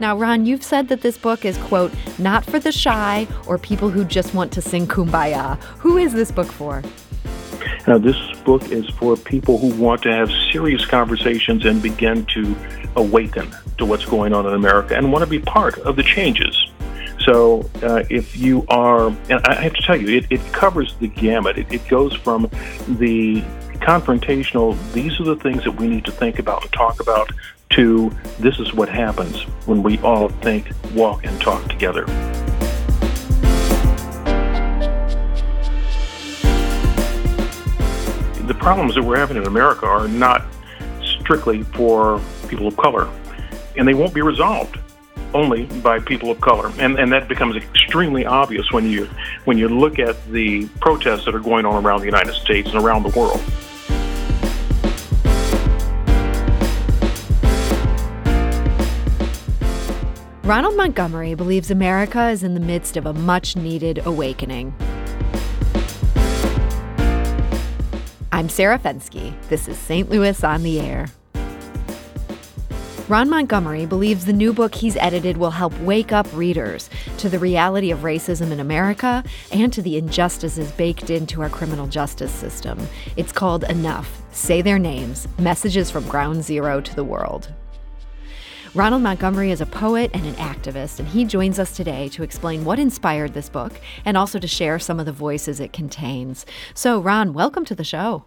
Now, Ron, you've said that this book is, quote, not for the shy or people who just want to sing kumbaya. Who is this book for? Now, this book is for people who want to have serious conversations and begin to awaken to what's going on in America and want to be part of the changes. So, uh, if you are, and I have to tell you, it, it covers the gamut. It, it goes from the confrontational, these are the things that we need to think about and talk about, to this is what happens when we all think, walk, and talk together. The problems that we're having in America are not strictly for people of color, and they won't be resolved only by people of color, and and that becomes extremely obvious when you when you look at the protests that are going on around the United States and around the world. Ronald Montgomery believes America is in the midst of a much needed awakening. I'm Sarah Fenske. This is St. Louis on the Air. Ron Montgomery believes the new book he's edited will help wake up readers to the reality of racism in America and to the injustices baked into our criminal justice system. It's called Enough Say Their Names Messages from Ground Zero to the World. Ronald Montgomery is a poet and an activist, and he joins us today to explain what inspired this book and also to share some of the voices it contains. So, Ron, welcome to the show.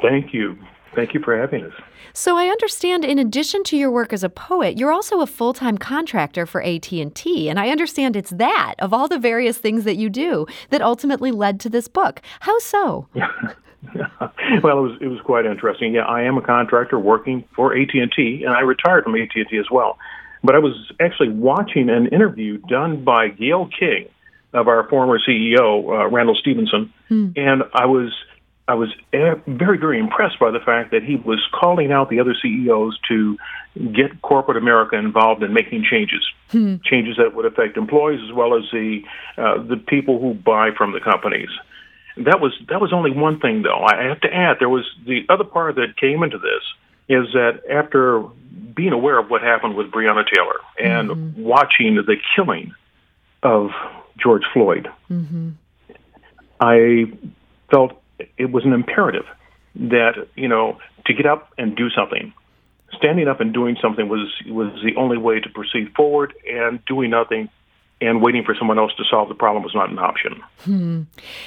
Thank you. Thank you for having us. So I understand in addition to your work as a poet, you're also a full-time contractor for AT&T, and I understand it's that of all the various things that you do that ultimately led to this book. How so? well, it was it was quite interesting. Yeah, I am a contractor working for AT and T, and I retired from AT and T as well. But I was actually watching an interview done by Gayle King of our former CEO uh, Randall Stephenson, hmm. and I was I was very very impressed by the fact that he was calling out the other CEOs to get corporate America involved in making changes, hmm. changes that would affect employees as well as the uh, the people who buy from the companies. That was that was only one thing, though. I have to add there was the other part that came into this is that after being aware of what happened with Breonna Taylor and mm-hmm. watching the killing of George Floyd, mm-hmm. I felt it was an imperative that you know to get up and do something. Standing up and doing something was was the only way to proceed forward, and doing nothing and waiting for someone else to solve the problem was not an option. Hmm.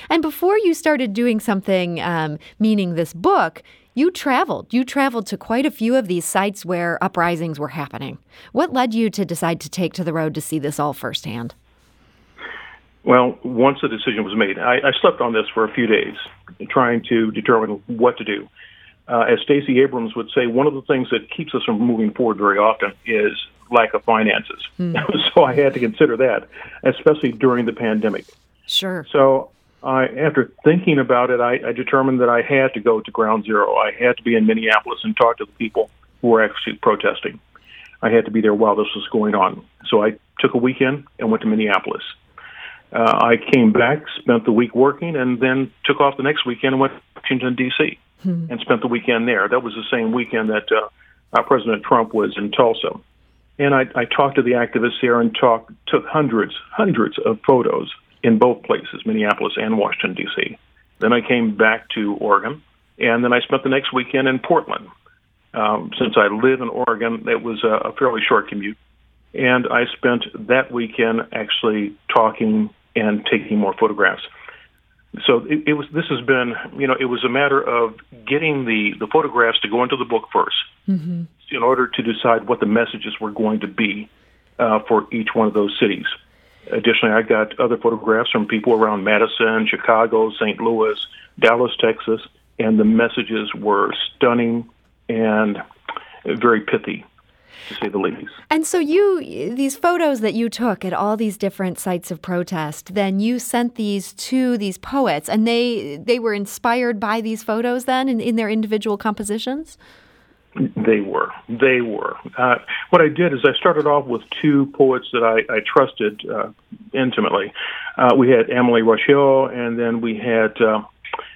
And before you started doing something, um, meaning this book, you traveled. You traveled to quite a few of these sites where uprisings were happening. What led you to decide to take to the road to see this all firsthand? Well, once the decision was made, I, I slept on this for a few days, trying to determine what to do. Uh, as Stacey Abrams would say, one of the things that keeps us from moving forward very often is lack of finances. Hmm. so I had to consider that, especially during the pandemic. Sure. So I, after thinking about it, I, I determined that I had to go to ground zero. I had to be in Minneapolis and talk to the people who were actually protesting. I had to be there while this was going on. So I took a weekend and went to Minneapolis. Uh, I came back, spent the week working, and then took off the next weekend and went to Washington, D.C., hmm. and spent the weekend there. That was the same weekend that uh, uh, President Trump was in Tulsa. And I, I talked to the activists there and talked, took hundreds, hundreds of photos in both places, Minneapolis and Washington, D.C. Then I came back to Oregon, and then I spent the next weekend in Portland. Um, since I live in Oregon, it was a, a fairly short commute. And I spent that weekend actually talking and taking more photographs. So it, it was. This has been, you know, it was a matter of getting the the photographs to go into the book 1st mm-hmm in order to decide what the messages were going to be uh, for each one of those cities. Additionally, I got other photographs from people around Madison, Chicago, St. Louis, Dallas, Texas, and the messages were stunning and very pithy to say the least. And so you these photos that you took at all these different sites of protest, then you sent these to these poets and they they were inspired by these photos then in, in their individual compositions? They were. They were. Uh, what I did is I started off with two poets that I, I trusted uh, intimately. Uh, we had Emily Rochelle, and then we had uh,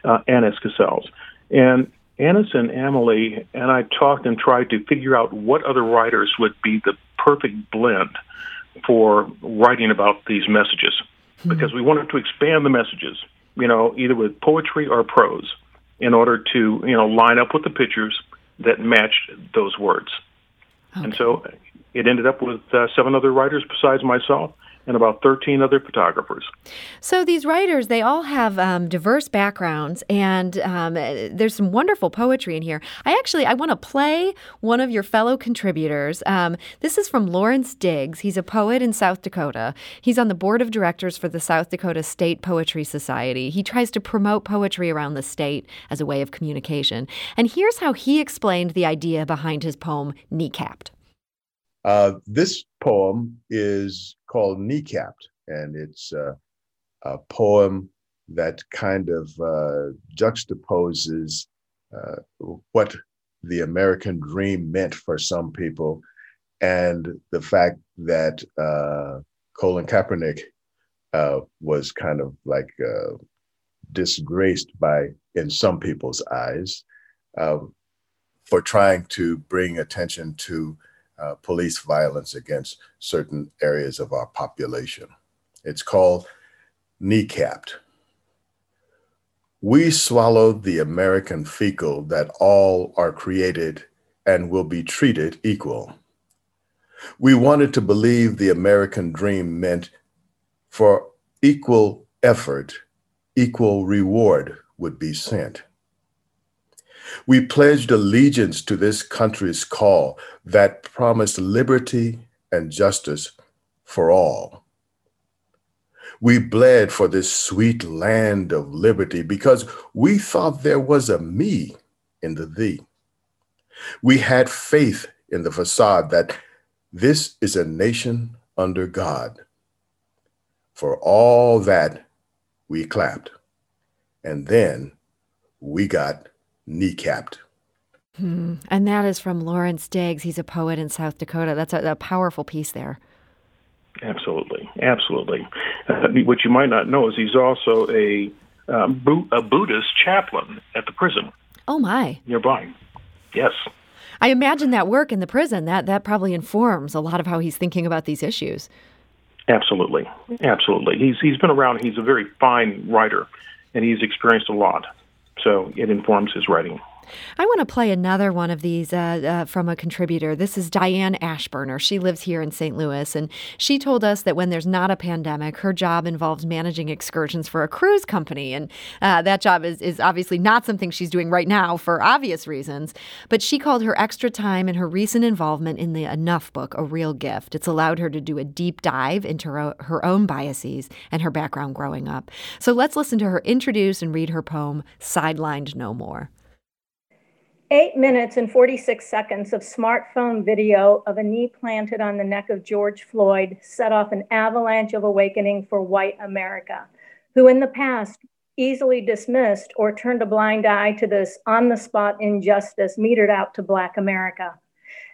uh, Annis Cassells. And Annis and Emily and I talked and tried to figure out what other writers would be the perfect blend for writing about these messages mm-hmm. because we wanted to expand the messages, you know, either with poetry or prose in order to, you know, line up with the pictures that matched those words. Okay. And so it ended up with uh, seven other writers besides myself and about 13 other photographers. So these writers, they all have um, diverse backgrounds, and um, there's some wonderful poetry in here. I actually I want to play one of your fellow contributors. Um, this is from Lawrence Diggs. He's a poet in South Dakota. He's on the board of directors for the South Dakota State Poetry Society. He tries to promote poetry around the state as a way of communication. And here's how he explained the idea behind his poem Kneecapped. Uh, this poem is called Kneecapped, and it's uh, a poem that kind of uh, juxtaposes uh, what the American dream meant for some people and the fact that uh, Colin Kaepernick uh, was kind of like uh, disgraced by, in some people's eyes, for trying to bring attention to uh, police violence against certain areas of our population. It's called Kneecapped. We swallowed the American fecal that all are created and will be treated equal. We wanted to believe the American dream meant for equal effort, equal reward would be sent. We pledged allegiance to this country's call that promised liberty and justice for all. We bled for this sweet land of liberty because we thought there was a me in the thee. We had faith in the facade that this is a nation under God. For all that, we clapped. And then we got kneecapped. Hmm. And that is from Lawrence Diggs. He's a poet in South Dakota. That's a, a powerful piece there. Absolutely, absolutely. Uh, what you might not know is he's also a um, a Buddhist chaplain at the prison. Oh my! Nearby, yes. I imagine that work in the prison that that probably informs a lot of how he's thinking about these issues. Absolutely, absolutely. He's he's been around. He's a very fine writer, and he's experienced a lot so it informs his writing. I want to play another one of these uh, uh, from a contributor. This is Diane Ashburner. She lives here in St. Louis, and she told us that when there's not a pandemic, her job involves managing excursions for a cruise company. And uh, that job is, is obviously not something she's doing right now for obvious reasons. But she called her extra time and her recent involvement in the Enough book a real gift. It's allowed her to do a deep dive into her, her own biases and her background growing up. So let's listen to her introduce and read her poem, Sidelined No More. Eight minutes and 46 seconds of smartphone video of a knee planted on the neck of George Floyd set off an avalanche of awakening for white America, who in the past easily dismissed or turned a blind eye to this on the spot injustice metered out to Black America.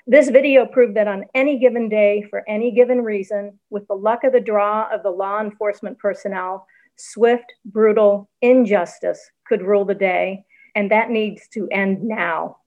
This video proved that on any given day, for any given reason, with the luck of the draw of the law enforcement personnel, swift, brutal injustice could rule the day and that needs to end now.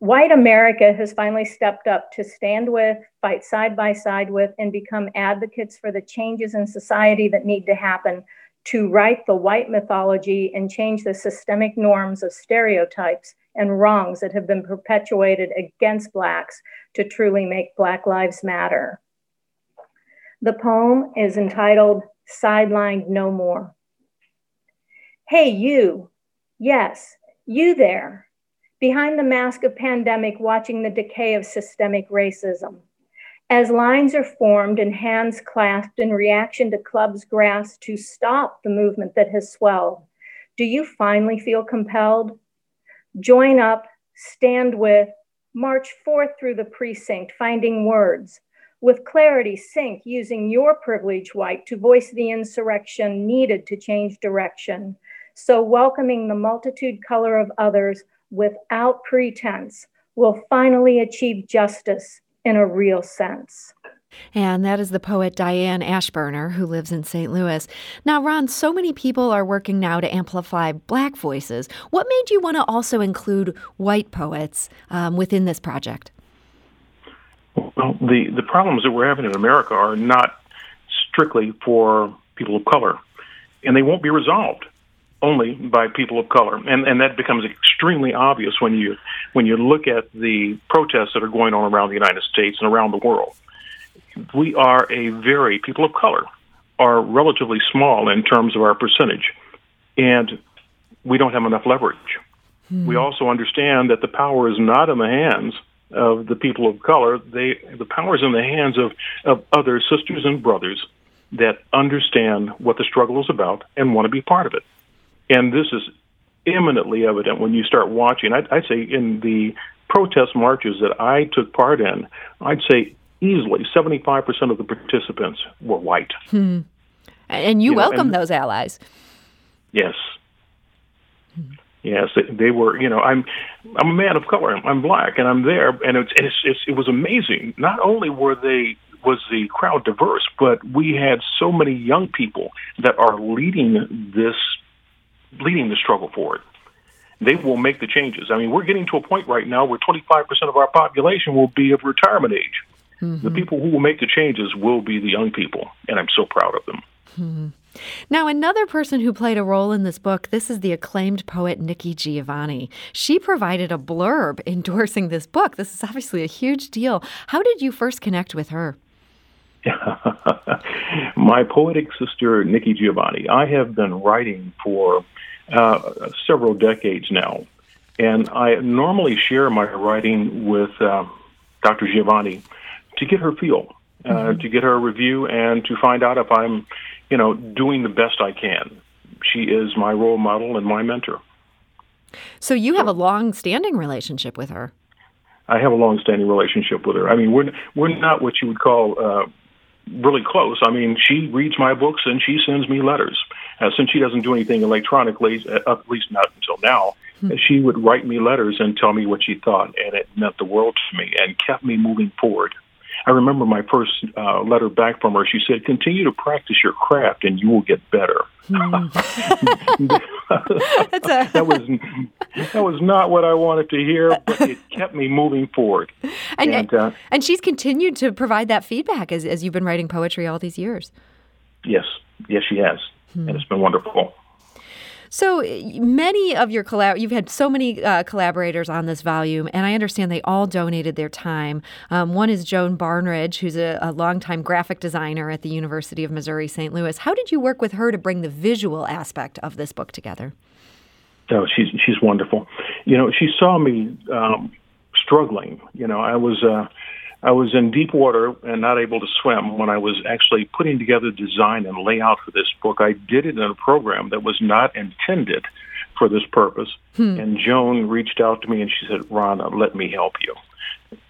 White America has finally stepped up to stand with, fight side by side with, and become advocates for the changes in society that need to happen to right the white mythology and change the systemic norms of stereotypes and wrongs that have been perpetuated against Blacks to truly make Black Lives Matter. The poem is entitled Sidelined No More. Hey, you. Yes, you there, behind the mask of pandemic, watching the decay of systemic racism. As lines are formed and hands clasped in reaction to clubs grasped to stop the movement that has swelled, do you finally feel compelled? Join up, stand with, march forth through the precinct, finding words. With clarity, sink using your privilege, white, to voice the insurrection needed to change direction so welcoming the multitude color of others without pretense will finally achieve justice in a real sense. And that is the poet Diane Ashburner, who lives in St. Louis. Now, Ron, so many people are working now to amplify Black voices. What made you want to also include white poets um, within this project? Well, the, the problems that we're having in America are not strictly for people of color, and they won't be resolved only by people of color, and and that becomes extremely obvious when you when you look at the protests that are going on around the United States and around the world. We are a very people of color are relatively small in terms of our percentage, and we don't have enough leverage. Hmm. We also understand that the power is not in the hands of the people of color. They the power is in the hands of of other sisters and brothers that understand what the struggle is about and want to be part of it. And this is eminently evident when you start watching. I'd, I'd say in the protest marches that I took part in, I'd say easily 75% of the participants were white. Hmm. And you, you welcome those allies. Yes. Yes, they, were. You know, I'm I'm a man of color. I'm black, and I'm there, and it's, it's, it's it was amazing. Not only were they was the crowd diverse, but we had so many young people that are leading this leading the struggle for it. They will make the changes. I mean, we're getting to a point right now where 25% of our population will be of retirement age. Mm-hmm. The people who will make the changes will be the young people, and I'm so proud of them. Mm-hmm. Now, another person who played a role in this book, this is the acclaimed poet Nikki Giovanni. She provided a blurb endorsing this book. This is obviously a huge deal. How did you first connect with her? My poetic sister, Nikki Giovanni. I have been writing for uh, several decades now, and I normally share my writing with uh, Dr. Giovanni to get her feel, uh, mm-hmm. to get her review, and to find out if I'm, you know, doing the best I can. She is my role model and my mentor. So you have a long-standing relationship with her. I have a long-standing relationship with her. I mean, we're we're not what you would call uh, really close. I mean, she reads my books and she sends me letters. Uh, since she doesn't do anything electronically, uh, at least not until now, hmm. she would write me letters and tell me what she thought, and it meant the world to me and kept me moving forward. I remember my first uh, letter back from her. She said, "Continue to practice your craft, and you will get better." Mm. a... that was that was not what I wanted to hear, but it kept me moving forward. And and, uh, and she's continued to provide that feedback as as you've been writing poetry all these years. Yes, yes, she has, hmm. and it's been wonderful. So many of your collab, you've had so many uh, collaborators on this volume, and I understand they all donated their time. Um, one is Joan Barnridge, who's a, a longtime graphic designer at the University of Missouri St. Louis. How did you work with her to bring the visual aspect of this book together? Oh, she's she's wonderful. You know, she saw me um, struggling. You know, I was. Uh, I was in deep water and not able to swim when I was actually putting together design and layout for this book. I did it in a program that was not intended for this purpose. Hmm. And Joan reached out to me and she said, Ron, let me help you.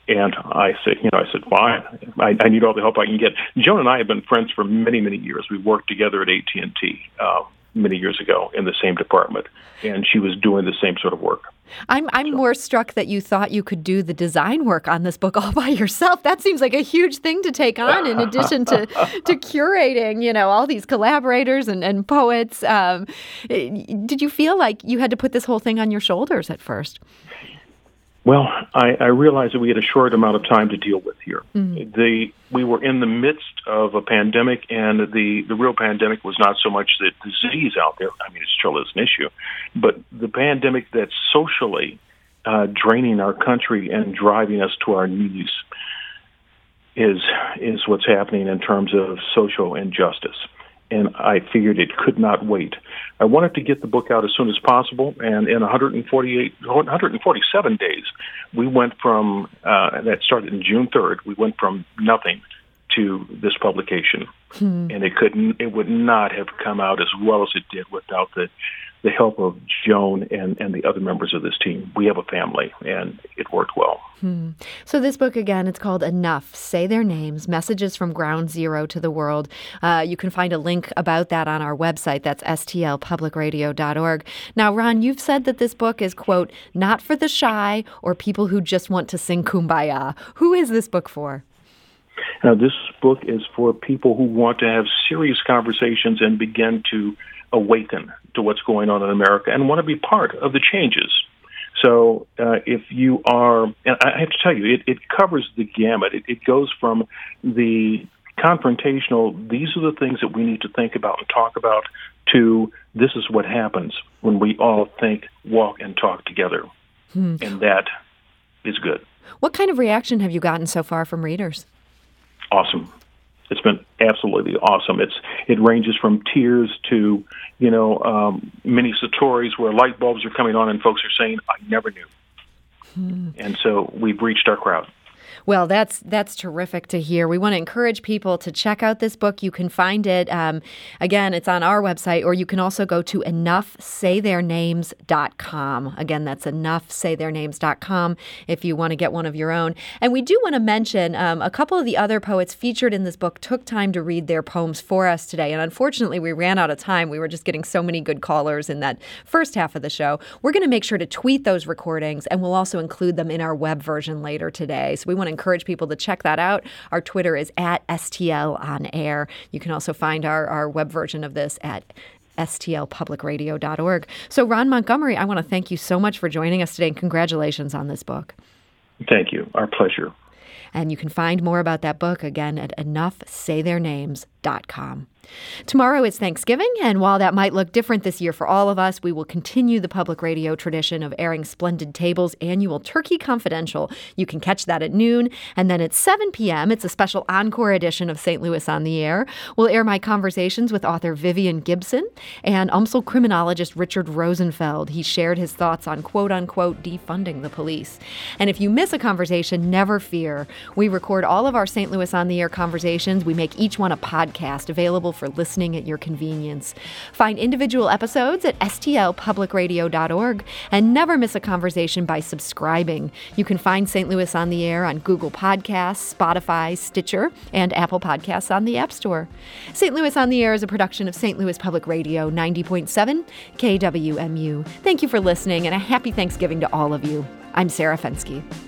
And I said, you know, I said, fine. I, I need all the help I can get. Joan and I have been friends for many, many years. We worked together at AT and T. Uh, many years ago in the same department, and she was doing the same sort of work. I'm I'm so. more struck that you thought you could do the design work on this book all by yourself. That seems like a huge thing to take on, in addition to to curating, you know, all these collaborators and and poets. Um, did you feel like you had to put this whole thing on your shoulders at first? Well, I, I realized that we had a short amount of time to deal with here. Mm-hmm. The we were in the midst of a pandemic, and the the real pandemic was not so much the disease out there. I mean, it still is an issue, but the pandemic that's socially uh, draining our country and driving us to our knees is is what's happening in terms of social injustice and I figured it could not wait. I wanted to get the book out as soon as possible, and in 148, 147 days, we went from uh, that started in June 3rd. We went from nothing to this publication, hmm. and it couldn't, it would not have come out as well as it did without the the help of Joan and, and the other members of this team. We have a family, and it worked well. Hmm. So, this book, again, it's called Enough Say Their Names Messages from Ground Zero to the World. Uh, you can find a link about that on our website. That's stlpublicradio.org. Now, Ron, you've said that this book is, quote, not for the shy or people who just want to sing kumbaya. Who is this book for? Now, this book is for people who want to have serious conversations and begin to awaken to what's going on in America and want to be part of the changes. So uh, if you are, and I have to tell you, it, it covers the gamut. It, it goes from the confrontational, these are the things that we need to think about and talk about, to this is what happens when we all think, walk, and talk together. Hmm. And that is good. What kind of reaction have you gotten so far from readers? Awesome. It's been absolutely awesome. It's it ranges from tears to you know um, mini satori's where light bulbs are coming on and folks are saying, "I never knew." Hmm. And so we've reached our crowd. Well, that's that's terrific to hear. We want to encourage people to check out this book. You can find it um, again. It's on our website, or you can also go to enoughsaytheirnames.com. Again, that's enoughsaytheirnames.com if you want to get one of your own. And we do want to mention um, a couple of the other poets featured in this book took time to read their poems for us today, and unfortunately, we ran out of time. We were just getting so many good callers in that first half of the show. We're going to make sure to tweet those recordings, and we'll also include them in our web version later today. So we want to encourage people to check that out. Our Twitter is at STL on air. You can also find our, our web version of this at stlpublicradio.org. So, Ron Montgomery, I want to thank you so much for joining us today and congratulations on this book. Thank you. Our pleasure. And you can find more about that book again at enoughsaytheirnames.com. Tomorrow is Thanksgiving, and while that might look different this year for all of us, we will continue the public radio tradition of airing Splendid Table's annual Turkey Confidential. You can catch that at noon, and then at 7 p.m., it's a special encore edition of St. Louis on the Air. We'll air my conversations with author Vivian Gibson and UMSL criminologist Richard Rosenfeld. He shared his thoughts on quote unquote defunding the police. And if you miss a conversation, never fear. We record all of our St. Louis on the Air conversations. We make each one a podcast available for listening at your convenience. Find individual episodes at stlpublicradio.org and never miss a conversation by subscribing. You can find St. Louis on the Air on Google Podcasts, Spotify, Stitcher, and Apple Podcasts on the App Store. St. Louis on the Air is a production of St. Louis Public Radio 90.7 KWMU. Thank you for listening and a happy Thanksgiving to all of you. I'm Sarah Fenske.